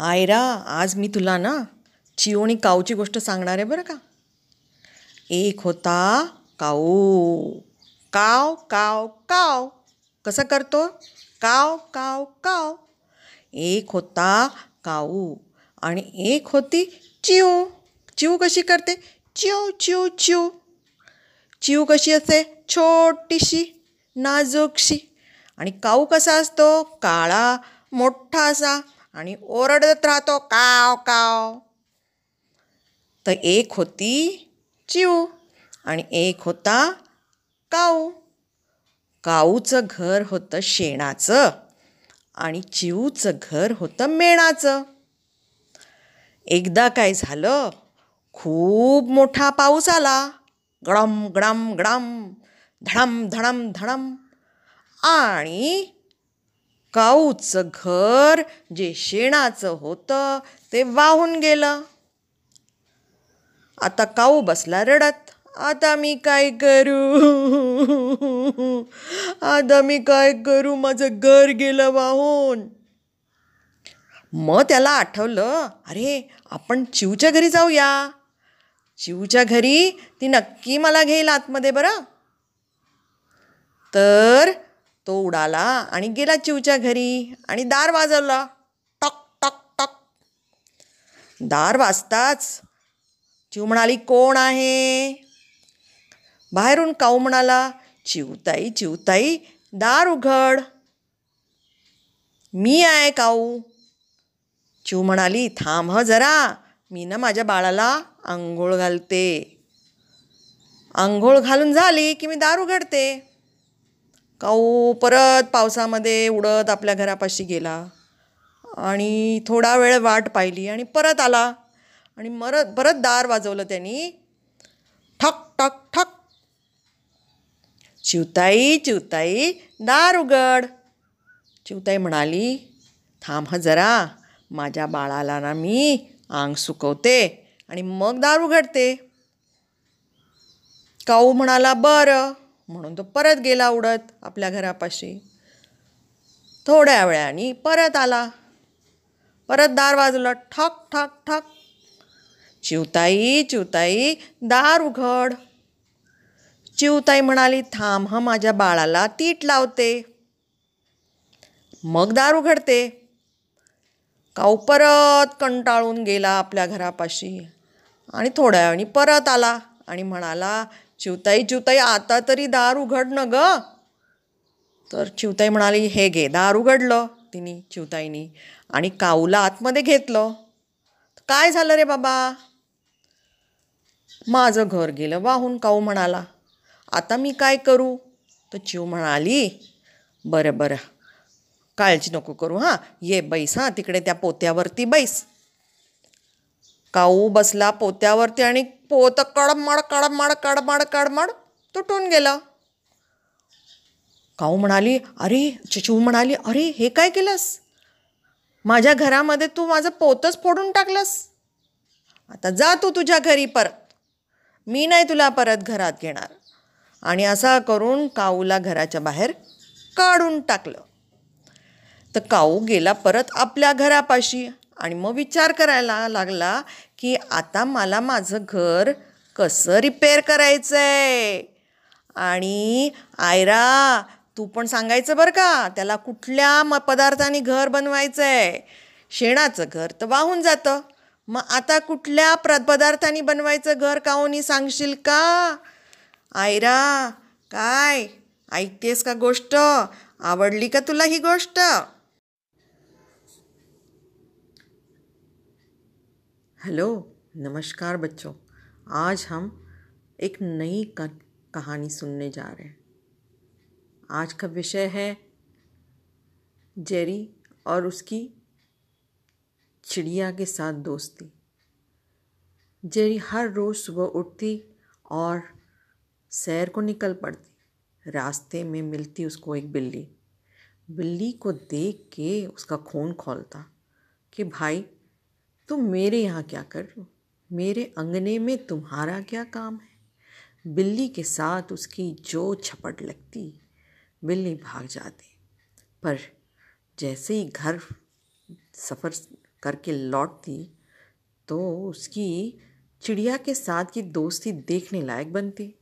आयरा आज मी तुला ना चिओ आणि काऊची गोष्ट सांगणार आहे बरं का? एक होता काऊ. काव काव काव. कसं करतो? काव काव काव. एक होता काऊ आणि एक होती चिओ. चिऊ कशी करते? चिओ चिओ चिऊ चिऊ कशी असते? छोटीशी नाजूकशी. आणि काऊ कसा असतो? काळा मोठा असा. आणि ओरडत राहतो काव काव. तर एक होती चिऊ आणि एक होता काऊ. काऊचं घर होतं शेणाचं आणि चिऊचं घर होतं मेणाचं. एकदा काय झालं खूप मोठा पाऊस आला. गडम गडम गडम. धडम धडम धडम. आणि काऊचं घर जे शेणाचं होतं ते वाहून गेलं. आता काऊ बसला रडत आता मी काय करू? आता मी काय करू? माझं घर गेलं वाहून. मग त्याला आठवलं अरे आपण चिवच्या घरी जाऊया. चिवच्या घरी? ती नक्की मला घेईल आतमध्ये बरं. तर तो उडाला आणि गेला चिवच्या घरी आणि दार वाजवला. टक टक टक. दार वाजताच चिव म्हणाली कोण आहे? बाहेरून काऊ म्हणाला चिवताई चिवताई दार उघड. मी आहे काऊ? चिव म्हणाली थांब ह जरा मी ना माझ्या बाळाला आंघोळ घालते. आंघोळ घालून झाली की मी दार उघडते. काऊ परत पावसामध्ये उडत आपल्या घरापाशी गेला. आणि थोडा वेळ वाट पाहिली आणि परत आला. आणि मरत परत दार वाजवलं त्यांनी. ठक ठक ठक. चिवताई चिवताई दार उघड. चिवताई म्हणाली थांब हा जरा. माझ्या बाळाला ना मी आंग सुकवते आणि मग दार उघडते. काऊ म्हणाला बरं. म्हणून तो परत गेला उडत आपल्या घरापाशी. थोड्या वेळाने परत आला. परत दार वाजवलं ठक ठक ठक. चिवताई चिवताई दार उघड. चिवताई म्हणाली थांब ह माझ्या बाळाला तीट लावते. मग दार उघडते. काऊ परत कंटाळून गेला आपल्या घरापाशी. आणि थोड्या वेळाने परत आला आणि म्हणाला चिवताई चिवताई आता तरी दार उघड ना ग. तर चिवताई म्हणाली हे घे. दार उघडलं तिने चिवताईनी आणि काऊला आतमध्ये घेतलं. काय झालं रे बाबा? माझं घर गेलं वाहून काऊ म्हणाला. आता मी काय करू? तर चिव म्हणाली बरं बरं. काळजी नको करू हां. ये बैस हां. तिकडे त्या पोत्यावरती बैस. काऊ बसला पोत्यावरती आणि पोत कडमड कडमड कडमड कडमड तुटून गेलं. काऊ म्हणाली अरे चिचू म्हणाली अरे हे काय केलंस? माझ्या घरामध्ये तू माझं पोतच फोडून टाकलंस. आता जा तू तुझ्या घरी परत. मी नाही तुला परत घरात घेणार. आणि असा करून काऊला घराच्या बाहेर काढून टाकलं. तर काऊ गेला परत आपल्या घरापाशी. आणि मग विचार करायला लागला की आता मला माझं घर कसं रिपेअर करायचं आहे आणि आयरा तू पण सांगायचं बरं का त्याला कुठल्या म पदार्थाने घर बनवायचं आहे शेणाचं घर तर वाहून जातं. मग आता कुठल्या प्र पदार्थाने बनवायचं घर काऊनी सांगशील का? आयरा काय? ऐकतेस का गोष्ट? आवडली का तुला ही गोष्ट? हेलो, नमस्कार बच्चों। आज हम एक नई कहानी सुनने जा रहे हैं। आज का विषय है जेरी और उसकी चिड़िया के साथ दोस्ती। जेरी हर रोज़ सुबह उठती और सैर को निकल पड़ती। रास्ते में मिलती उसको एक बिल्ली। बिल्ली को देख के उसका खून खोलता कि भाई तुम मेरे यहाँ क्या कर रहे हो? मेरे अंगने में तुम्हारा क्या काम है? बिल्ली के साथ उसकी जो छपट लगती, बिल्ली भाग जाती। पर जैसे ही घर सफ़र करके लौटती तो उसकी चिड़िया के साथ की दोस्ती देखने लायक बनती।